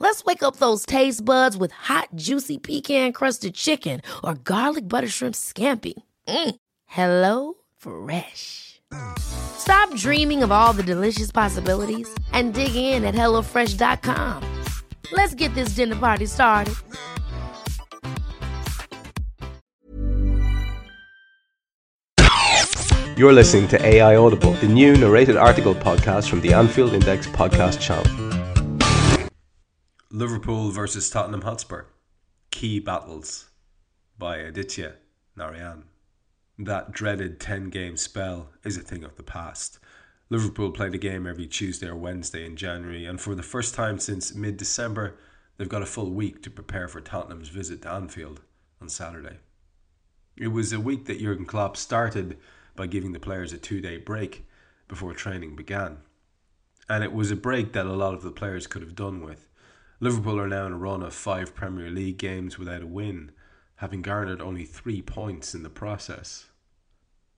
Let's wake up those taste buds with hot, juicy pecan crusted chicken or garlic butter shrimp scampi. Mm. Hello Fresh. Stop dreaming of all the delicious possibilities and dig in at HelloFresh.com. Let's get this dinner party started. You're listening to AI Audible, the new narrated article podcast from the Anfield Index podcast channel. Liverpool versus Tottenham Hotspur. Key battles by Aditya Narayan. That dreaded 10 game spell is a thing of the past. Liverpool played a game every Tuesday or Wednesday in January, and for the first time since mid December, they've got a full week to prepare for Tottenham's visit to Anfield on Saturday. It was a week that Jurgen Klopp started by giving the players a two day break before training began. And it was a break that a lot of the players could have done with. Liverpool are now in a run of five Premier League games without a win, having garnered only three points in the process.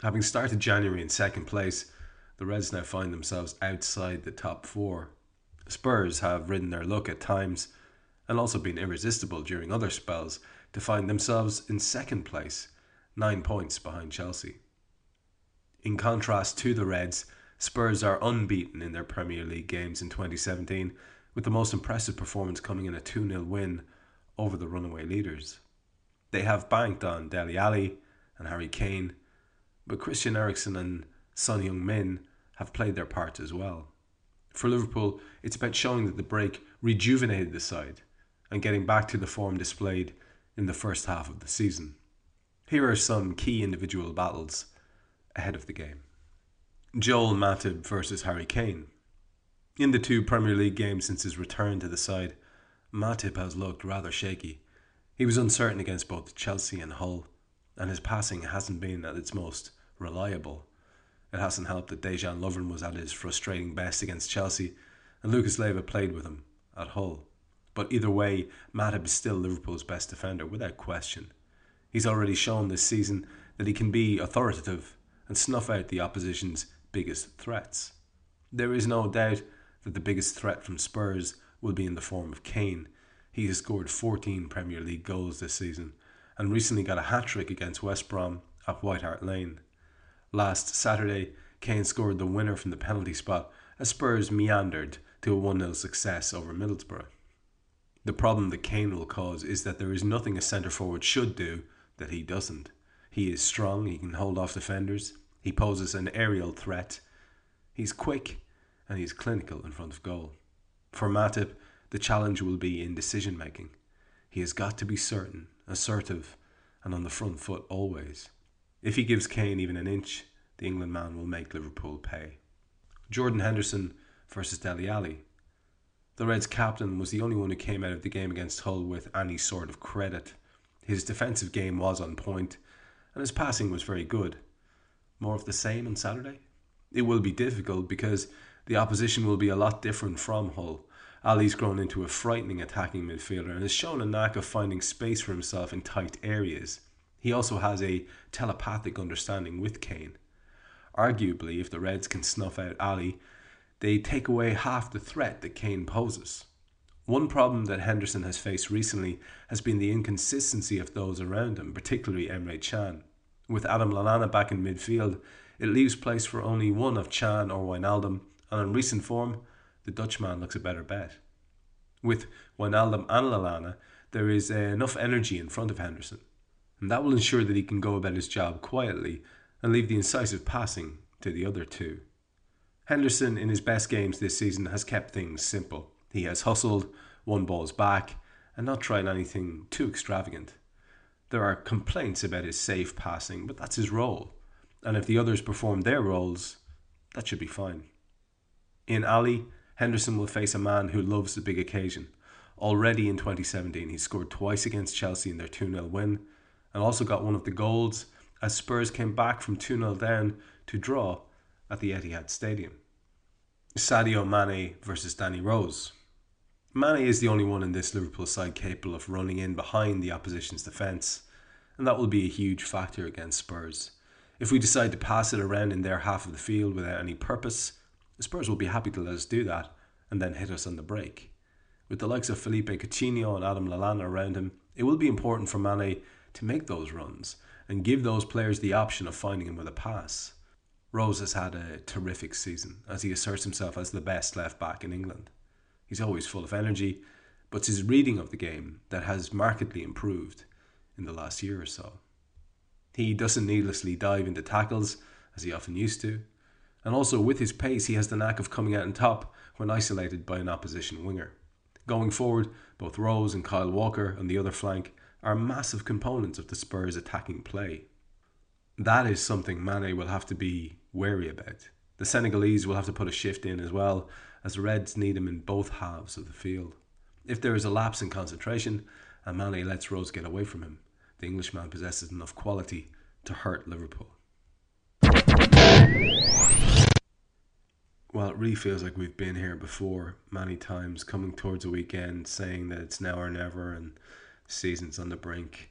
Having started January in second place, the Reds now find themselves outside the top four. Spurs have ridden their luck at times and also been irresistible during other spells to find themselves in second place, nine points behind Chelsea. In contrast to the Reds, Spurs are unbeaten in their Premier League games in 2017, with the most impressive performance coming in a 2 0 win over the runaway leaders. They have banked on Dele Alli and Harry Kane, but Christian Eriksen and Son Heung-min have played their part as well. For Liverpool, it's about showing that the break rejuvenated the side and getting back to the form displayed in the first half of the season. Here are some key individual battles ahead of the game. Joel Matip versus Harry Kane. In the two Premier League games since his return to the side, Matip has looked rather shaky. He was uncertain against both Chelsea and Hull, and his passing hasn't been at its most reliable. It hasn't helped that Dejan Lovren was at his frustrating best against Chelsea, and Lucas Leiva played with him at Hull. But either way, Matip is still Liverpool's best defender without question. He's already shown this season that he can be authoritative and snuff out the opposition's biggest threats. There is no doubt that the biggest threat from Spurs will be in the form of Kane. He has scored 14 Premier League goals this season and recently got a hat trick against West Brom at White Hart Lane. Last Saturday, Kane scored the winner from the penalty spot as Spurs meandered to a 1 0 success over Middlesbrough. The problem that Kane will cause is that there is nothing a centre forward should do that he doesn't. He is strong, he can hold off defenders, he poses an aerial threat. He's quick and he's clinical in front of goal. For Matip, the challenge will be in decision making. He has got to be certain, assertive, and on the front foot always. If he gives Kane even an inch, the England man will make Liverpool pay. Jordan Henderson versus Dele Alli. The Reds captain was the only one who came out of the game against Hull with any sort of credit. His defensive game was on point, and his passing was very good. More of the same on Saturday? It will be difficult because the opposition will be a lot different from Hull. Alli's grown into a frightening attacking midfielder and has shown a knack of finding space for himself in tight areas. He also has a telepathic understanding with Kane. Arguably, if the Reds can snuff out Ali, they take away half the threat that Kane poses. One problem that Henderson has faced recently has been the inconsistency of those around him, particularly Emre Can. With Adam Lallana back in midfield, it leaves place for only one of Can or Wijnaldum, and in recent form, the Dutchman looks a better bet. With Wijnaldum and Lallana, there is uh, enough energy in front of Henderson, and that will ensure that he can go about his job quietly and leave the incisive passing to the other two. Henderson, in his best games this season, has kept things simple. He has hustled, won balls back, and not tried anything too extravagant. There are complaints about his safe passing, but that's his role. And if the others perform their roles, that should be fine. In Alli, Henderson will face a man who loves the big occasion. Already in 2017, he scored twice against Chelsea in their 2 0 win and also got one of the goals as Spurs came back from 2 0 down to draw at the Etihad Stadium. Sadio Mane versus Danny Rose. Mane is the only one in this Liverpool side capable of running in behind the opposition's defence, and that will be a huge factor against Spurs. If we decide to pass it around in their half of the field without any purpose, the Spurs will be happy to let us do that and then hit us on the break. With the likes of Philippe Coutinho and Adam Lallana around him, it will be important for Mane to make those runs and give those players the option of finding him with a pass. Rose has had a terrific season as he asserts himself as the best left back in England. He's always full of energy, but it's his reading of the game that has markedly improved in the last year or so. He doesn't needlessly dive into tackles, as he often used to, and also with his pace, he has the knack of coming out on top when isolated by an opposition winger. Going forward, both Rose and Kyle Walker on the other flank are massive components of the Spurs' attacking play. That is something Mane will have to be wary about. The Senegalese will have to put a shift in as well, as the Reds need him in both halves of the field. If there is a lapse in concentration and Mane lets Rose get away from him, the Englishman possesses enough quality to hurt Liverpool. Well, it really feels like we've been here before many times, coming towards a weekend, saying that it's now or never and season's on the brink.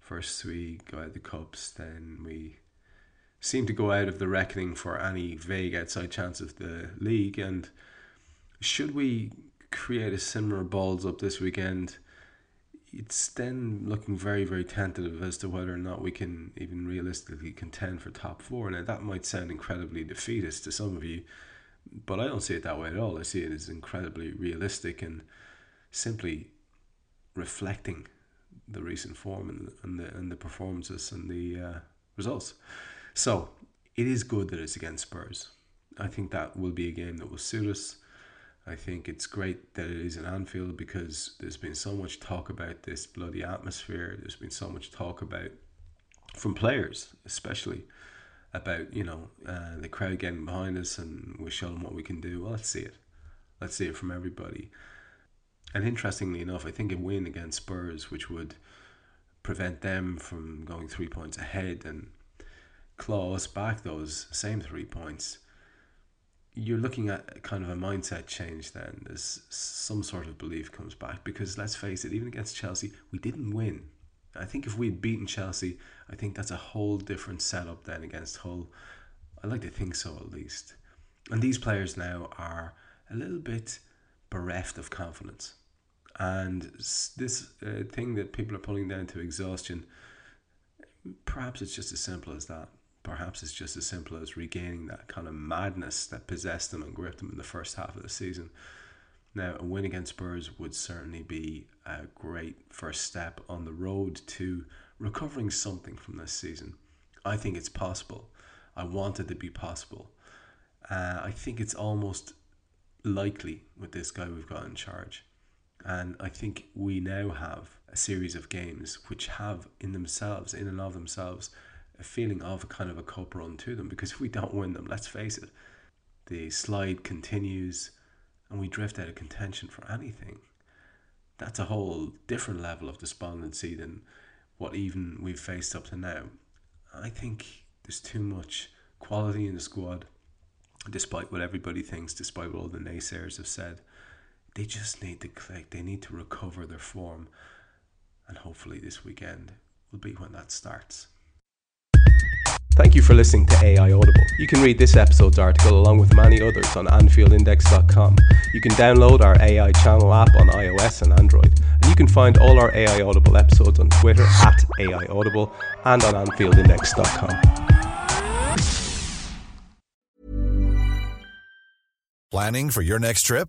First we go out the cups, then we seem to go out of the reckoning for any vague outside chance of the league. And should we create a similar balls up this weekend, it's then looking very, very tentative as to whether or not we can even realistically contend for top four. Now, that might sound incredibly defeatist to some of you, but I don't see it that way at all. I see it as incredibly realistic and simply reflecting the recent form and, and the and the performances and the uh, results. So it is good that it's against Spurs. I think that will be a game that will suit us. I think it's great that it is in Anfield because there's been so much talk about this bloody atmosphere. There's been so much talk about from players, especially about you know uh, the crowd getting behind us and we show them what we can do. Well, let's see it. Let's see it from everybody. And interestingly enough, I think a win against Spurs, which would prevent them from going three points ahead and claw us back those same three points, you're looking at kind of a mindset change then. There's some sort of belief comes back because let's face it, even against Chelsea, we didn't win. I think if we'd beaten Chelsea, I think that's a whole different setup then against Hull. I like to think so at least. And these players now are a little bit bereft of confidence and this uh, thing that people are pulling down to exhaustion perhaps it's just as simple as that perhaps it's just as simple as regaining that kind of madness that possessed them and gripped them in the first half of the season now a win against spurs would certainly be a great first step on the road to recovering something from this season. I think it's possible. I want it to be possible. Uh, i think it's almost likely with this guy we've got in charge. And I think we now have a series of games which have in themselves, in and of themselves, a feeling of kind of a cup run to them. Because if we don't win them, let's face it, the slide continues and we drift out of contention for anything. That's a whole different level of despondency than what even we've faced up to now. I think there's too much quality in the squad, despite what everybody thinks, despite what all the naysayers have said they just need to click. They need to recover their form. And hopefully, this weekend will be when that starts. Thank you for listening to AI Audible. You can read this episode's article along with many others on AnfieldIndex.com. You can download our AI channel app on iOS and Android. And you can find all our AI Audible episodes on Twitter at AI Audible and on AnfieldIndex.com. Planning for your next trip?